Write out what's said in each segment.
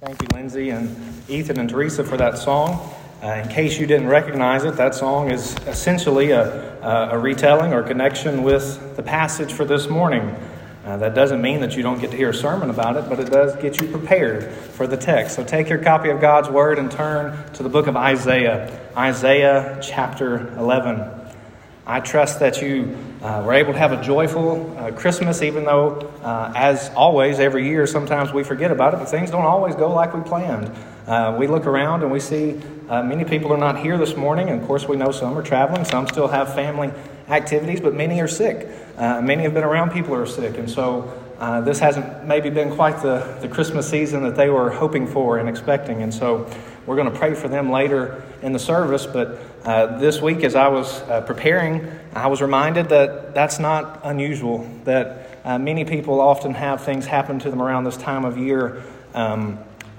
Thank you, Lindsay and Ethan and Teresa, for that song. Uh, in case you didn't recognize it, that song is essentially a, a retelling or connection with the passage for this morning. Uh, that doesn't mean that you don't get to hear a sermon about it, but it does get you prepared for the text. So take your copy of God's Word and turn to the book of Isaiah, Isaiah chapter 11. I trust that you uh, were able to have a joyful uh, Christmas, even though, uh, as always, every year, sometimes we forget about it, but things don't always go like we planned. Uh, we look around and we see uh, many people are not here this morning, and of course, we know some are traveling, some still have family activities, but many are sick. Uh, many have been around people who are sick, and so this hasn't maybe been quite the, the Christmas season that they were hoping for and expecting. And so we're going to pray for them later in the service. But uh, this week, as I was uh, preparing, I was reminded that that's not unusual, that uh, many people often have things happen to them around this time of year. Um,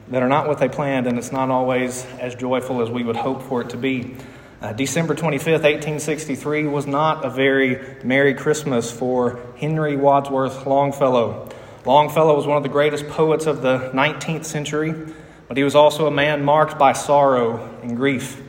that are not what they planned, and it's not always as joyful as we would hope for it to be. Uh, December 25th, 1863, was not a very Merry Christmas for Henry Wadsworth Longfellow. Longfellow was one of the greatest poets of the 19th century, but he was also a man marked by sorrow and grief.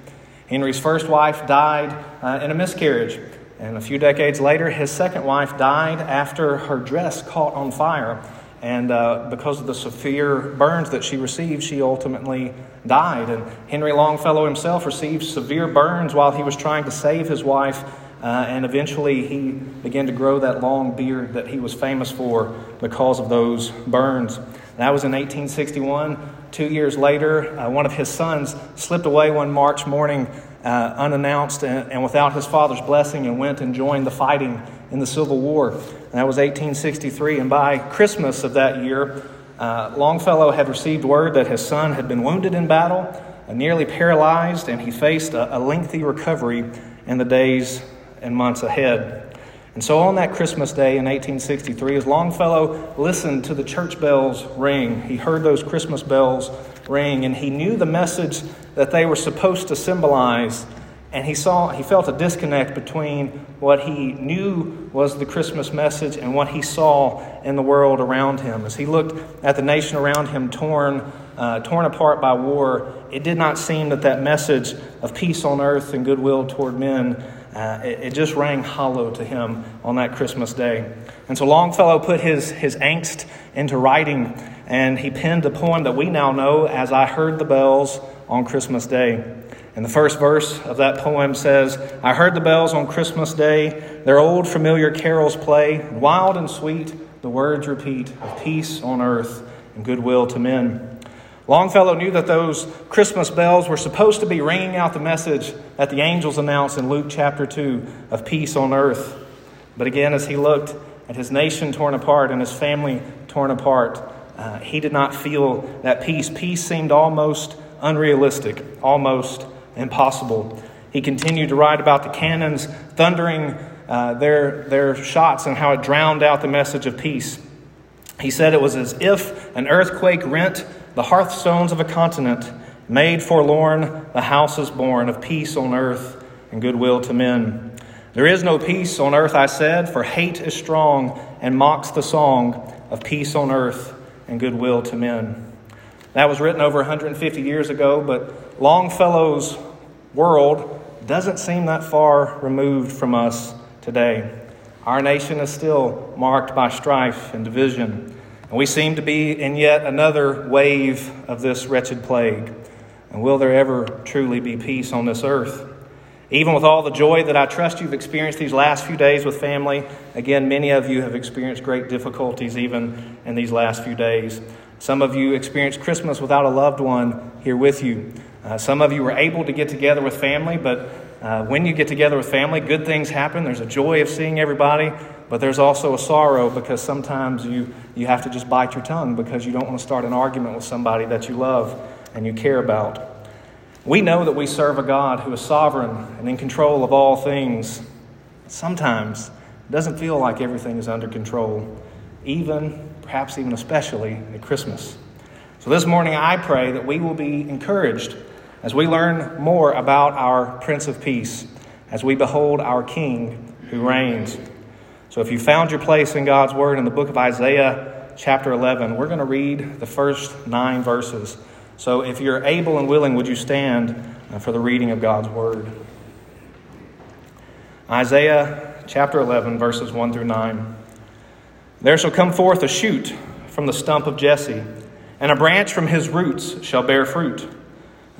Henry's first wife died uh, in a miscarriage, and a few decades later, his second wife died after her dress caught on fire. And uh, because of the severe burns that she received, she ultimately died. And Henry Longfellow himself received severe burns while he was trying to save his wife. Uh, and eventually, he began to grow that long beard that he was famous for because of those burns. That was in 1861. Two years later, uh, one of his sons slipped away one March morning uh, unannounced and, and without his father's blessing and went and joined the fighting in the Civil War. And that was 1863. And by Christmas of that year, uh, Longfellow had received word that his son had been wounded in battle, uh, nearly paralyzed, and he faced a, a lengthy recovery in the days and months ahead. And so on that Christmas day in 1863, as Longfellow listened to the church bells ring, he heard those Christmas bells ring, and he knew the message that they were supposed to symbolize and he saw he felt a disconnect between what he knew was the christmas message and what he saw in the world around him. As he looked at the nation around him torn uh, torn apart by war it did not seem that that message of peace on earth and goodwill toward men uh, it, it, just rang hollow to him on that christmas day. And so longfellow put his, his angst into writing and he penned a poem that we now know as i heard the bells on christmas day. And the first verse of that poem says, I heard the bells on Christmas Day, their old familiar carols play, wild and sweet, the words repeat of peace on earth and goodwill to men. Longfellow knew that those Christmas bells were supposed to be ringing out the message that the angels announced in Luke chapter 2 of peace on earth. But again, as he looked at his nation torn apart and his family torn apart, uh, he did not feel that peace. Peace seemed almost unrealistic, almost impossible. He continued to write about the cannons thundering uh, their, their shots and how it drowned out the message of peace. He said it was as if an earthquake rent the hearthstones of a continent, made forlorn the houses born of peace on earth and goodwill to men. There is no peace on earth, I said, for hate is strong and mocks the song of peace on earth and goodwill to men. That was written over 150 years ago, but Longfellow's world doesn't seem that far removed from us today. Our nation is still marked by strife and division, and we seem to be in yet another wave of this wretched plague. And will there ever truly be peace on this earth? Even with all the joy that I trust you've experienced these last few days with family, again, many of you have experienced great difficulties even in these last few days. Some of you experienced Christmas without a loved one here with you. Uh, some of you were able to get together with family, but uh, when you get together with family, good things happen. There's a joy of seeing everybody, but there's also a sorrow because sometimes you, you have to just bite your tongue because you don't want to start an argument with somebody that you love and you care about. We know that we serve a God who is sovereign and in control of all things. Sometimes it doesn't feel like everything is under control, even perhaps even especially at Christmas. So this morning, I pray that we will be encouraged as we learn more about our Prince of Peace, as we behold our King who reigns. So if you found your place in God's Word in the book of Isaiah, chapter 11. We're going to read the first nine verses. So if you're able and willing, would you stand uh, for the reading of God's word? Isaiah chapter 11, verses 1 through 9. There shall come forth a shoot from the stump of Jesse, and a branch from his roots shall bear fruit.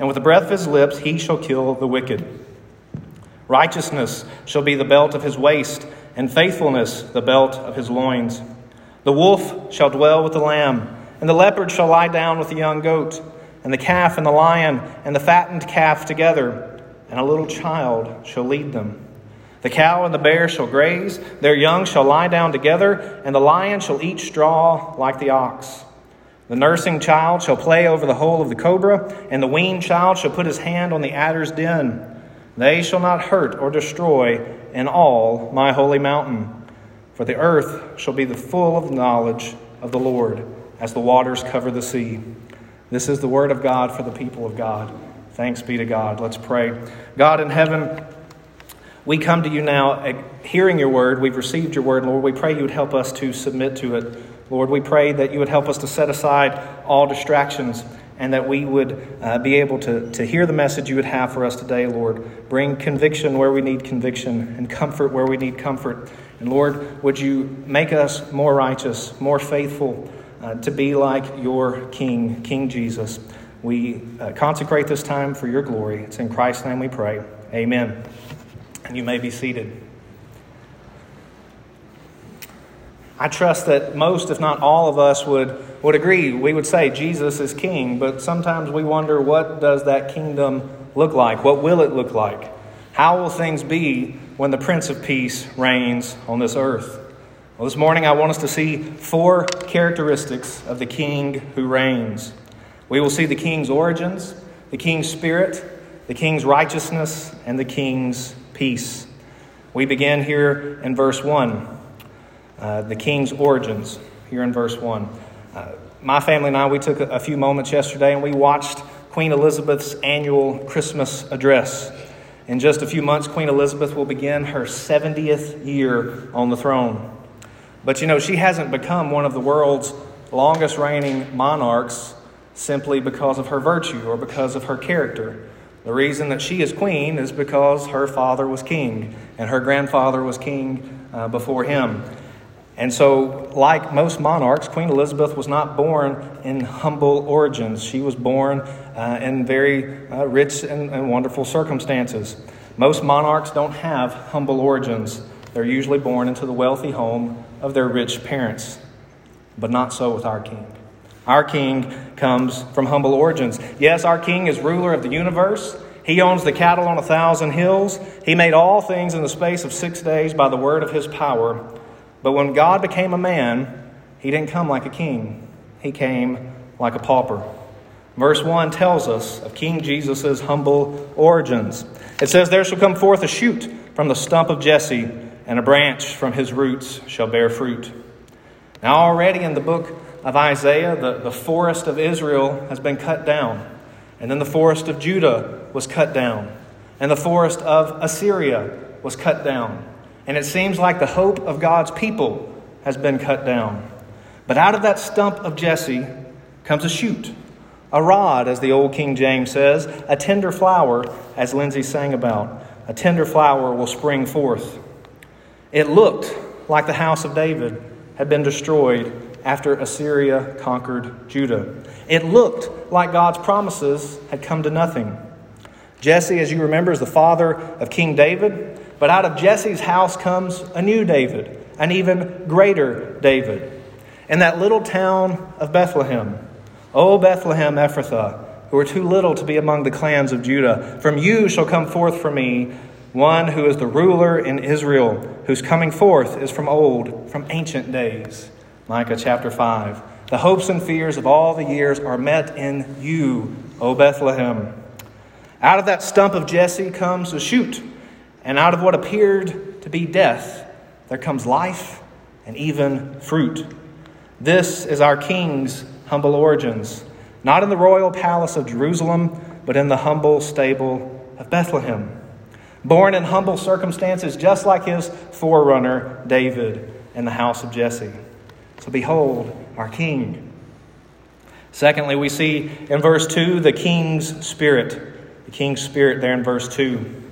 and with the breath of his lips he shall kill the wicked. Righteousness shall be the belt of his waist, and faithfulness the belt of his loins. The wolf shall dwell with the lamb, and the leopard shall lie down with the young goat, and the calf and the lion and the fattened calf together, and a little child shall lead them. The cow and the bear shall graze, their young shall lie down together, and the lion shall eat straw like the ox. The nursing child shall play over the hole of the cobra, and the weaned child shall put his hand on the adder's den. They shall not hurt or destroy in all my holy mountain, for the earth shall be the full of knowledge of the Lord, as the waters cover the sea. This is the word of God for the people of God. Thanks be to God. Let's pray. God in heaven, we come to you now uh, hearing your word. We've received your word, Lord. We pray you would help us to submit to it. Lord, we pray that you would help us to set aside all distractions and that we would uh, be able to, to hear the message you would have for us today, Lord. Bring conviction where we need conviction and comfort where we need comfort. And Lord, would you make us more righteous, more faithful uh, to be like your King, King Jesus. We uh, consecrate this time for your glory. It's in Christ's name we pray. Amen and you may be seated. I trust that most, if not all of us, would, would agree. We would say Jesus is king, but sometimes we wonder what does that kingdom look like? What will it look like? How will things be when the Prince of Peace reigns on this earth? Well, this morning I want us to see four characteristics of the king who reigns. We will see the king's origins, the king's spirit, the king's righteousness, and the king's peace. We begin here in verse 1, uh, the king's origins, here in verse 1. Uh, my family and I, we took a, a few moments yesterday and we watched Queen Elizabeth's annual Christmas address. In just a few months, Queen Elizabeth will begin her 70th year on the throne. But you know, she hasn't become one of the world's longest reigning monarchs simply because of her virtue or because of her character. The reason that she is queen is because her father was king and her grandfather was king uh, before him. And so, like most monarchs, Queen Elizabeth was not born in humble origins. She was born uh, in very uh, rich and, and wonderful circumstances. Most monarchs don't have humble origins, they're usually born into the wealthy home of their rich parents. But not so with our king. Our king comes from humble origins. Yes, our king is ruler of the universe. He owns the cattle on a thousand hills. He made all things in the space of six days by the word of his power. But when God became a man, he didn't come like a king, he came like a pauper. Verse 1 tells us of King Jesus' humble origins. It says, There shall come forth a shoot from the stump of Jesse, and a branch from his roots shall bear fruit. Now, already in the book of Isaiah, the, the forest of Israel has been cut down. And then the forest of Judah was cut down. And the forest of Assyria was cut down. And it seems like the hope of God's people has been cut down. But out of that stump of Jesse comes a shoot, a rod, as the old King James says, a tender flower, as Lindsay sang about. A tender flower will spring forth. It looked like the house of David had been destroyed after Assyria conquered Judah. It looked like God's promises had come to nothing. Jesse, as you remember, is the father of King David, but out of Jesse's house comes a new David, an even greater David. In that little town of Bethlehem, O Bethlehem Ephrathah, who are too little to be among the clans of Judah, from you shall come forth for me one who is the ruler in Israel, whose coming forth is from old, from ancient days. Micah chapter 5, The hopes and fears of all the years are met in you, O Bethlehem. Out of that stump of Jesse comes a shoot, and out of what appeared to be death, there comes life and even fruit. This is our King's humble origins, not in the royal palace of Jerusalem, but in the humble stable of Bethlehem. Born in humble circumstances, just like his forerunner, David, in the house of Jesse. So behold, our King. Secondly, we see in verse 2 the King's Spirit. The King's Spirit there in verse 2.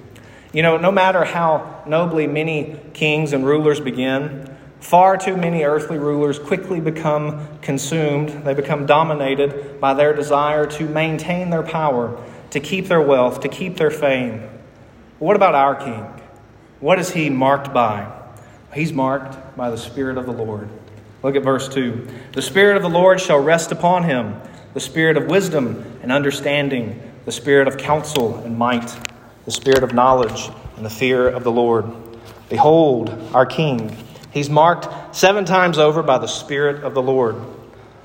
You know, no matter how nobly many kings and rulers begin, far too many earthly rulers quickly become consumed. They become dominated by their desire to maintain their power, to keep their wealth, to keep their fame. What about our King? What is he marked by? He's marked by the Spirit of the Lord. Look at verse 2. The Spirit of the Lord shall rest upon him the Spirit of wisdom and understanding, the Spirit of counsel and might, the Spirit of knowledge and the fear of the Lord. Behold, our King. He's marked seven times over by the Spirit of the Lord.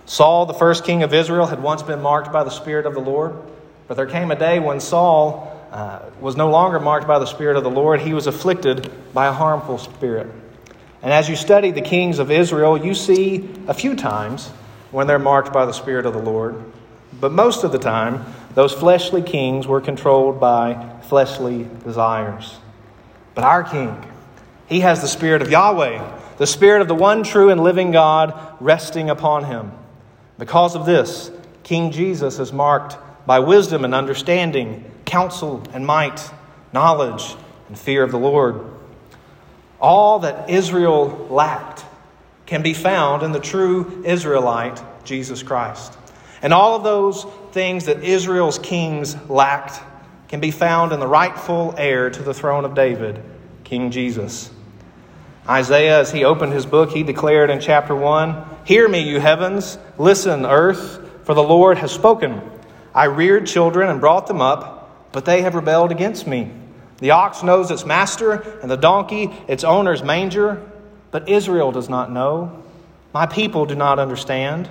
Saul, the first king of Israel, had once been marked by the Spirit of the Lord, but there came a day when Saul uh, was no longer marked by the Spirit of the Lord. He was afflicted by a harmful spirit. And as you study the kings of Israel, you see a few times when they're marked by the Spirit of the Lord. But most of the time, those fleshly kings were controlled by fleshly desires. But our king, he has the Spirit of Yahweh, the Spirit of the one true and living God resting upon him. Because of this, King Jesus is marked by wisdom and understanding, counsel and might, knowledge and fear of the Lord. All that Israel lacked can be found in the true Israelite, Jesus Christ. And all of those things that Israel's kings lacked can be found in the rightful heir to the throne of David, King Jesus. Isaiah, as he opened his book, he declared in chapter 1 Hear me, you heavens, listen, earth, for the Lord has spoken. I reared children and brought them up, but they have rebelled against me. The ox knows its master, and the donkey its owner's manger, but Israel does not know. My people do not understand.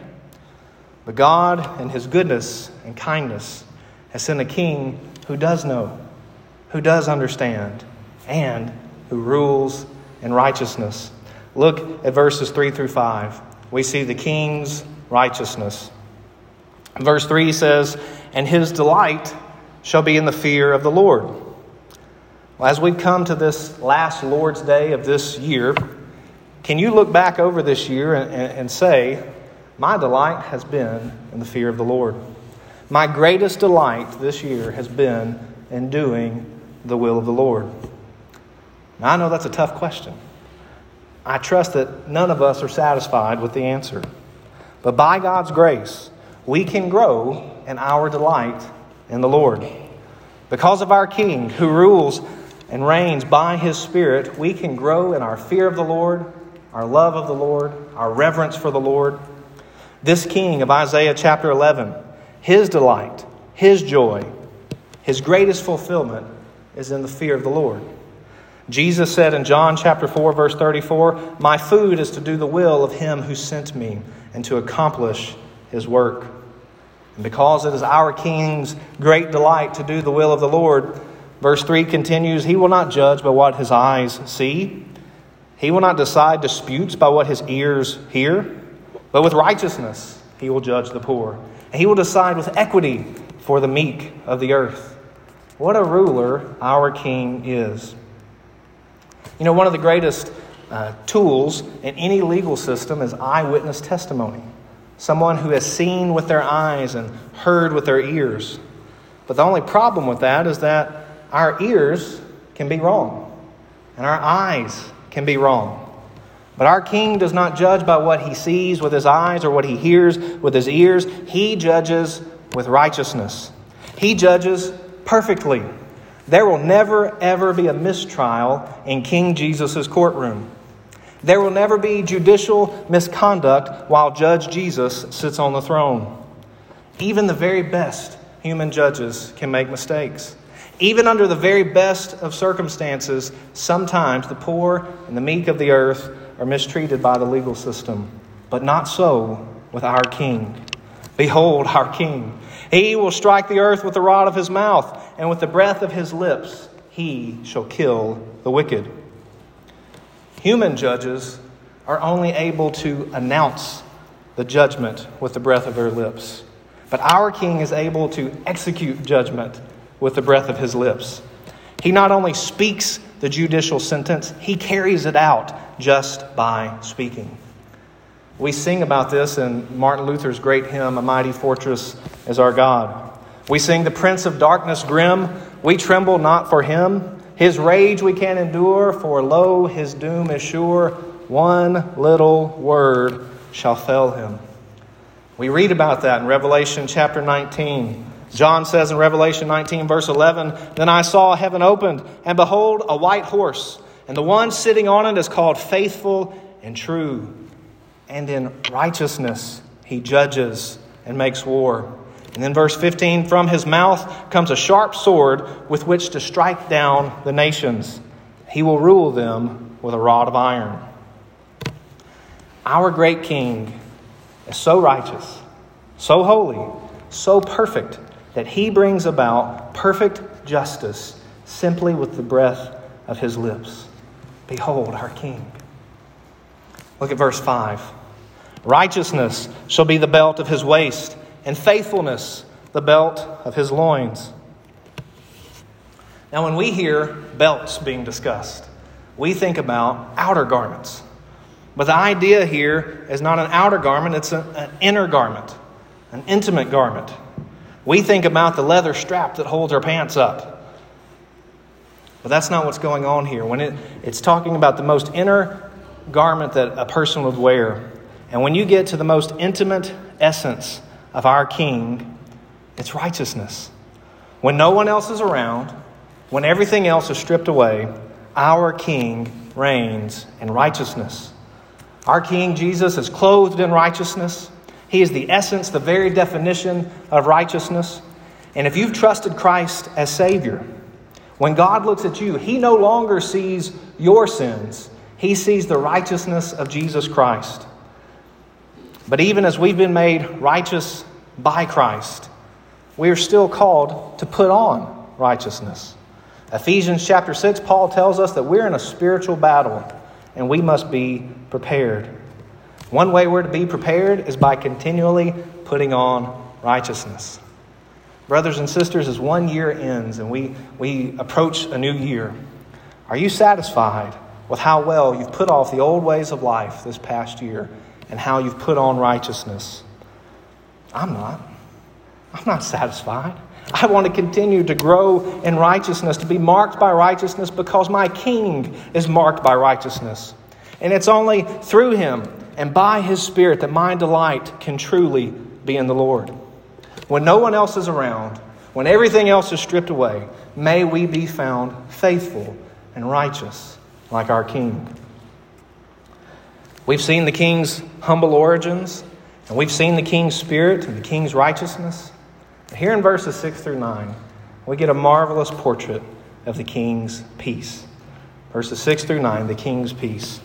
But God, in His goodness and kindness, has sent a king who does know, who does understand, and who rules in righteousness. Look at verses 3 through 5. We see the king's righteousness. Verse 3 says, And his delight shall be in the fear of the Lord. Well, as we come to this last Lord's Day of this year, can you look back over this year and, and, say, My delight has been in the fear of the Lord? My greatest delight this year has been in doing the will of the Lord. Now, I know that's a tough question. I trust that none of us are satisfied with the answer. But by God's grace, we can grow in our delight in the Lord. Because of our King who rules and reigns by His Spirit, we can grow in our fear of the Lord, our love of the Lord, our reverence for the Lord. This King of Isaiah chapter 11, his delight, his joy, his greatest fulfillment is in the fear of the Lord. Jesus said in John chapter 4 verse 34, "My food is to do the will of him who sent me and to accomplish his work." And because it is our king's great delight to do the will of the Lord, Verse 3 continues He will not judge by what his eyes see, he will not decide disputes by what his ears hear, but with righteousness he will judge the poor. And he will decide with equity for the meek of the earth. What a ruler our king is. You know, one of the greatest uh, tools in any legal system is eyewitness testimony. Someone who has seen with their eyes and heard with their ears. But the only problem with that is that our ears can be wrong, and our eyes can be wrong. But our king does not judge by what he sees with his eyes or what he hears with his ears. He judges with righteousness. He judges perfectly. There will never, ever be a mistrial in King Jesus' courtroom. There will never be judicial misconduct while Judge Jesus sits on the throne. Even the very best human judges can make mistakes. Even under the very best of circumstances, sometimes the poor and the meek of the earth are mistreated by the legal system. But not so with our king. Behold, our king. He will strike the earth with the rod of his mouth, and with the breath of his lips he shall kill the wicked. Human judges are only able to announce the judgment with the breath of their lips. But our king is able to execute judgment with the breath of his lips. He not only speaks the judicial sentence, he carries it out just by speaking. We sing about this in Martin Luther's great hymn, A Mighty Fortress is Our God. We sing, The Prince of Darkness grim, we tremble not for him. His rage we can endure, for lo, his doom is sure. One little word shall fell him. We read about that in Revelation chapter 19. John says in Revelation 19, verse 11, Then I saw heaven opened, and behold, a white horse, and the one sitting on it is called Faithful and True. And in righteousness he judges and makes war. And then, verse 15, from his mouth comes a sharp sword with which to strike down the nations. He will rule them with a rod of iron. Our great King is so righteous, so holy, so perfect that he brings about perfect justice simply with the breath of his lips. Behold, our King. Look at verse 5. Righteousness shall be the belt of his waist, and faithfulness the belt of his loins. Now, when we hear belts being discussed, we think about outer garments. But the idea here is not an outer garment, it's an, an inner garment, an intimate garment. We think about the leather strap that holds our pants up. But that's not what's going on here. When it, it's talking about the most inner garment that a person would wear. And when you get to the most intimate essence of our King, it's righteousness. When no one else is around, when everything else is stripped away, our King reigns in righteousness. Our King Jesus is clothed in righteousness. He is the essence, the very definition of righteousness. And if you've trusted Christ as Savior, when God looks at you, He no longer sees your sins, He sees the righteousness of Jesus Christ. But even as we've been made righteous by Christ, we are still called to put on righteousness. Ephesians chapter 6, Paul tells us that we're in a spiritual battle and we must be prepared. One way we're to be prepared is by continually putting on righteousness. Brothers and sisters, as one year ends and we, we approach a new year, are you satisfied with how well you've put off the old ways of life this past year and how you've put on righteousness? I'm not. I'm not satisfied. I want to continue to grow in righteousness, to be marked by righteousness because my King is marked by righteousness. And it's only through him and by his Spirit that my delight can truly be in the Lord. When no one else is around, when everything else is stripped away, may we be found faithful and righteous like our King. We've seen the King's humble origins, and we've seen the King's spirit and the King's righteousness. Here in verses 6 through 9, we get a marvelous portrait of the King's peace. Verses 6 through 9, the King's peace.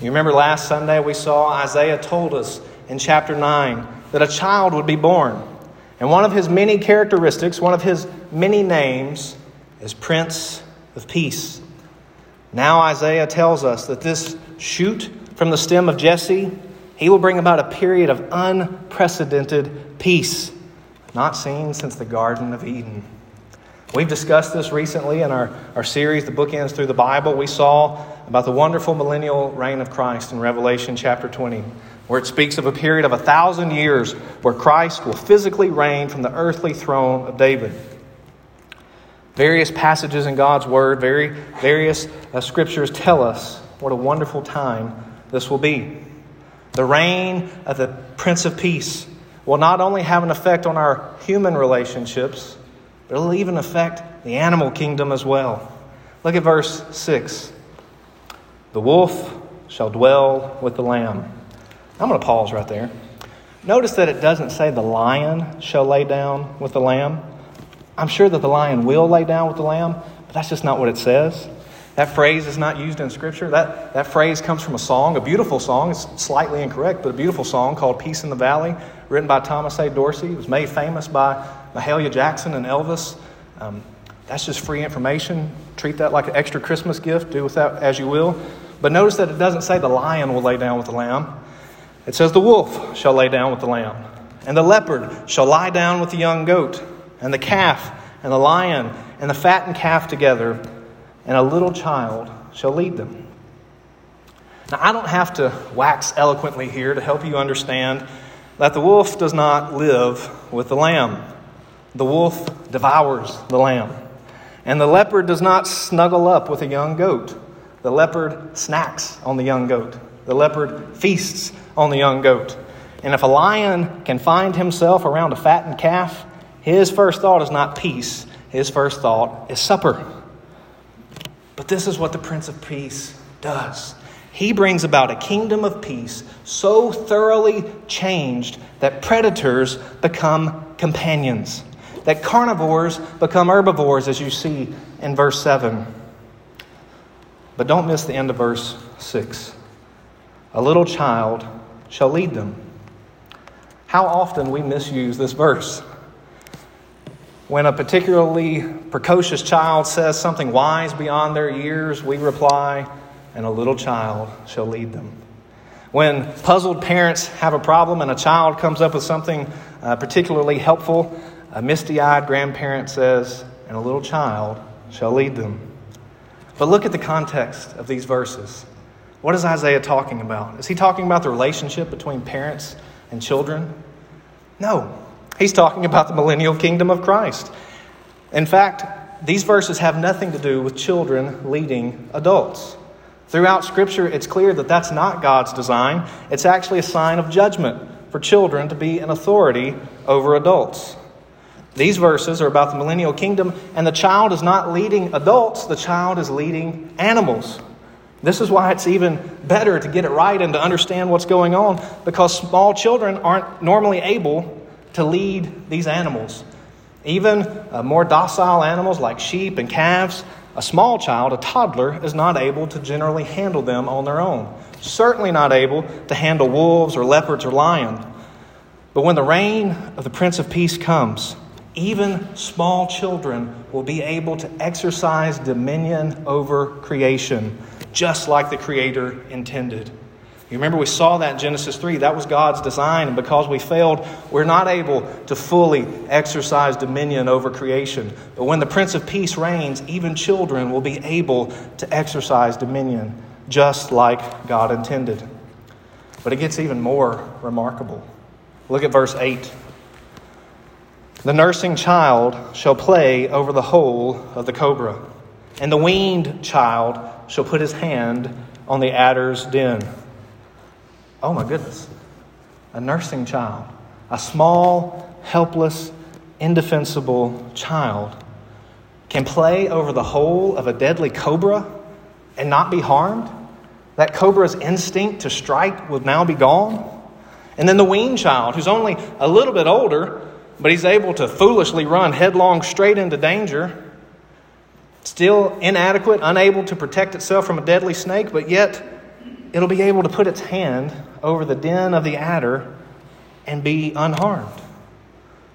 You remember last Sunday we saw Isaiah told us in chapter 9 that a child would be born. And one of his many characteristics, one of his many names, is Prince of Peace. Now Isaiah tells us that this shoot from the stem of Jesse, he will bring about a period of unprecedented peace, not seen since the Garden of Eden. We've discussed this recently in our, our series, The Bookends Through the Bible. We saw about the wonderful millennial reign of Christ in Revelation chapter 20, where it speaks of a period of a thousand years where Christ will physically reign from the earthly throne of David. Various passages in God's Word, very, various uh, scriptures tell us what a wonderful time this will be. The reign of the Prince of Peace will not only have an effect on our human relationships, but it'll even affect the animal kingdom as well. Look at verse 6. The wolf shall dwell with the lamb. I'm going to pause right there. Notice that it doesn't say the lion shall lay down with the lamb. I'm sure that the lion will lay down with the lamb, but that's just not what it says. That phrase is not used in Scripture. That, that phrase comes from a song, a beautiful song. It's slightly incorrect, but a beautiful song called Peace in the Valley, written by Thomas A. Dorsey. It was made famous by Mahalia Jackson and Elvis. Um, that's just free information. Treat that like an extra Christmas gift. Do with that as you will. But notice that it doesn't say the lion will lay down with the lamb. It says the wolf shall lay down with the lamb, and the leopard shall lie down with the young goat, and the calf and the lion and the fattened calf together and a little child shall lead them. Now, I don't have to wax eloquently here to help you understand that the wolf does not live with the lamb. The wolf devours the lamb. And the leopard does not snuggle up with a young goat. The leopard snacks on the young goat. The leopard feasts on the young goat. And if a lion can find himself around a fattened calf, his first thought is not peace, his first thought is supper. But this is what the Prince of Peace does. He brings about a kingdom of peace so thoroughly changed that predators become companions, that carnivores become herbivores, as you see in verse 7. But don't miss the end of verse 6. A little child shall lead them. How often we misuse this verse. When a particularly precocious child says something wise beyond their years, we reply, and a little child shall lead them. When puzzled parents have a problem and a child comes up with something uh, particularly helpful, a misty eyed grandparent says, and a little child shall lead them. But look at the context of these verses. What is Isaiah talking about? Is he talking about the relationship between parents and children? No. He's talking about the millennial kingdom of Christ. In fact, these verses have nothing to do with children leading adults. Throughout Scripture, it's clear that that's not God's design. It's actually a sign of judgment for children to be an authority over adults. These verses are about the millennial kingdom, and the child is not leading adults, the child is leading animals. This is why it's even better to get it right and to understand what's going on, because small children aren't normally able to lead these animals. Even uh, more docile animals like sheep and calves, a small child, a toddler, is not able to generally handle them on their own. Certainly not able to handle wolves or leopards or lions. But when the reign of the Prince of Peace comes, even small children will be able to exercise dominion over creation, just like the Creator intended. You remember we saw that in Genesis 3. That was God's design. And because we failed, we're not able to fully exercise dominion over creation. But when the Prince of Peace reigns, even children will be able to exercise dominion, just like God intended. But it gets even more remarkable. Look at verse 8. The nursing child shall play over the hole of the cobra, and the weaned child shall put his hand on the adder's den. Oh my goodness. A nursing child, a small, helpless, indefensible child can play over the hole of a deadly cobra and not be harmed? That cobra's instinct to strike would now be gone? And then the weaned child, who's only a little bit older, but he's able to foolishly run headlong straight into danger, still inadequate, unable to protect itself from a deadly snake, but yet it'll be able to put its hand over the den of the adder and be unharmed.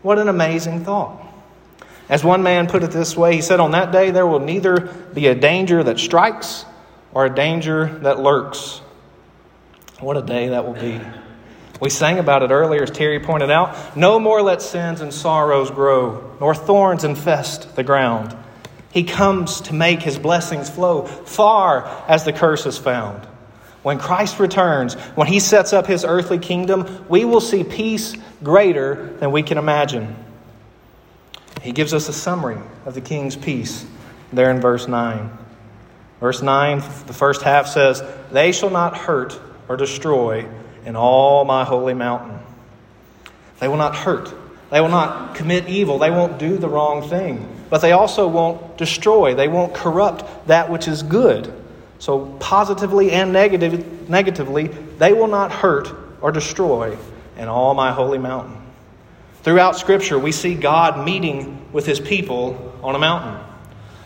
What an amazing thought. As one man put it this way, he said, On that day there will neither be a danger that strikes or a danger that lurks. What a day that will be. We sang about it earlier, as Terry pointed out. No more let sins and sorrows grow, nor thorns infest the ground. He comes to make his blessings flow far as the curse is found. When Christ returns, when he sets up his earthly kingdom, we will see peace greater than we can imagine. He gives us a summary of the king's peace there in verse 9. Verse 9, the first half says, They shall not hurt or destroy in all my holy mountain. They will not hurt. They will not commit evil. They won't do the wrong thing. But they also won't destroy. They won't corrupt that which is good. So, positively and negative, negatively, they will not hurt or destroy in all my holy mountain. Throughout Scripture, we see God meeting with his people on a mountain.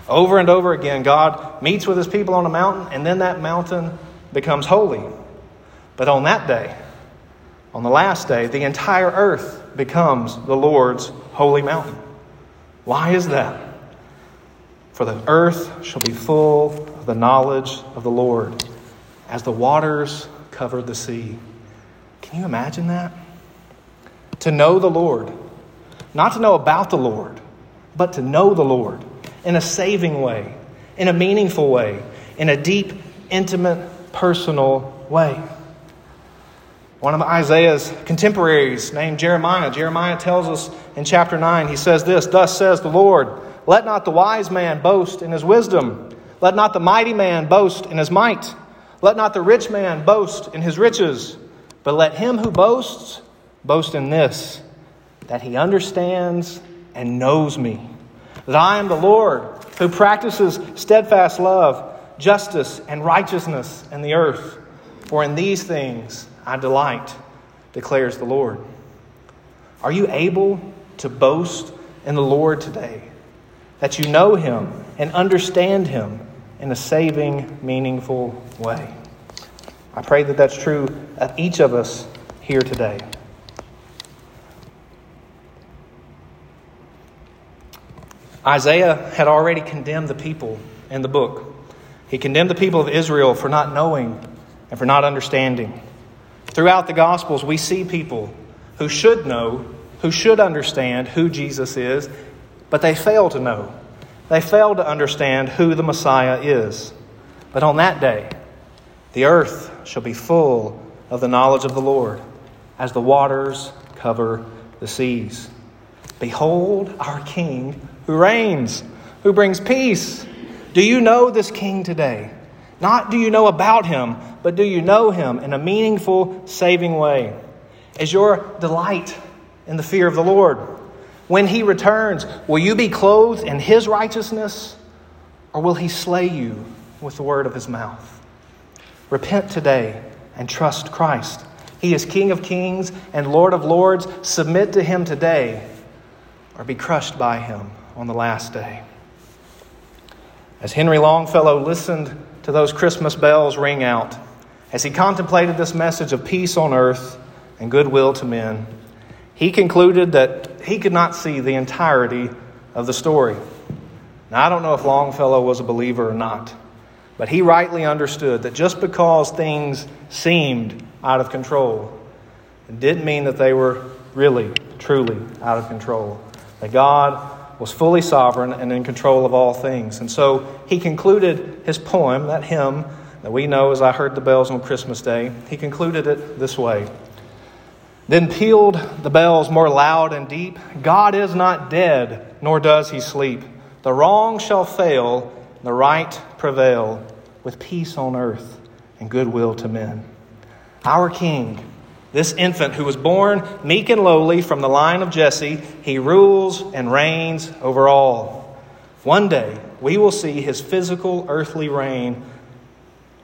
Over and over again, God meets with his people on a mountain, and then that mountain becomes holy. But on that day, on the last day, the entire earth becomes the Lord's holy mountain. Why is that? For the earth shall be full of the knowledge of the Lord, as the waters cover the sea. Can you imagine that? To know the Lord, not to know about the Lord, but to know the Lord in a saving way, in a meaningful way, in a deep, intimate, personal way. One of Isaiah's contemporaries, named Jeremiah, Jeremiah tells us in chapter 9, he says this Thus says the Lord, let not the wise man boast in his wisdom, let not the mighty man boast in his might, let not the rich man boast in his riches, but let him who boasts boast in this, that he understands and knows me, that I am the Lord who practices steadfast love, justice, and righteousness in the earth. For in these things I delight, declares the Lord. Are you able to boast in the Lord today? That you know Him and understand Him in a saving, meaningful way. I pray that that's true of each of us here today. Isaiah had already condemned the people in the book. He condemned the people of Israel for not knowing and for not understanding. Throughout the Gospels, we see people who should know, who should understand who Jesus is, but they fail to know. They fail to understand who the Messiah is. But on that day, the earth shall be full of the knowledge of the Lord, as the waters cover the seas. Behold our King who reigns, who brings peace. Do you know this King today? Not do you know about him, but do you know him in a meaningful, saving way? Is your delight in the fear of the Lord? When he returns, will you be clothed in his righteousness, or will he slay you with the word of his mouth? Repent today and trust Christ. He is King of kings and Lord of lords. Submit to him today, or be crushed by him on the last day. As Henry Longfellow listened to those Christmas bells ring out, as he contemplated this message of peace on earth and goodwill to men, he concluded that he could not see the entirety of the story. Now, I don't know if Longfellow was a believer or not, but he rightly understood that just because things seemed out of control, it didn't mean that they were really, truly out of control. That God was fully sovereign and in control of all things. And so he concluded his poem, that hymn that we know as I heard the bells on Christmas Day, he concluded it this way. Then pealed the bells more loud and deep God is not dead, nor does he sleep. The wrong shall fail, the right prevail, with peace on earth and goodwill to men. Our King this infant who was born meek and lowly from the line of Jesse, he rules and reigns over all. One day, we will see his physical earthly reign.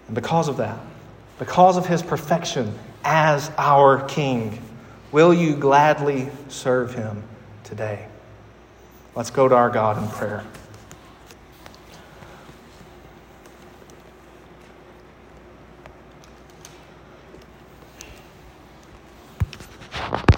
And because of that, because of his perfection as our king, will you gladly serve him today? Let's go to our God in prayer.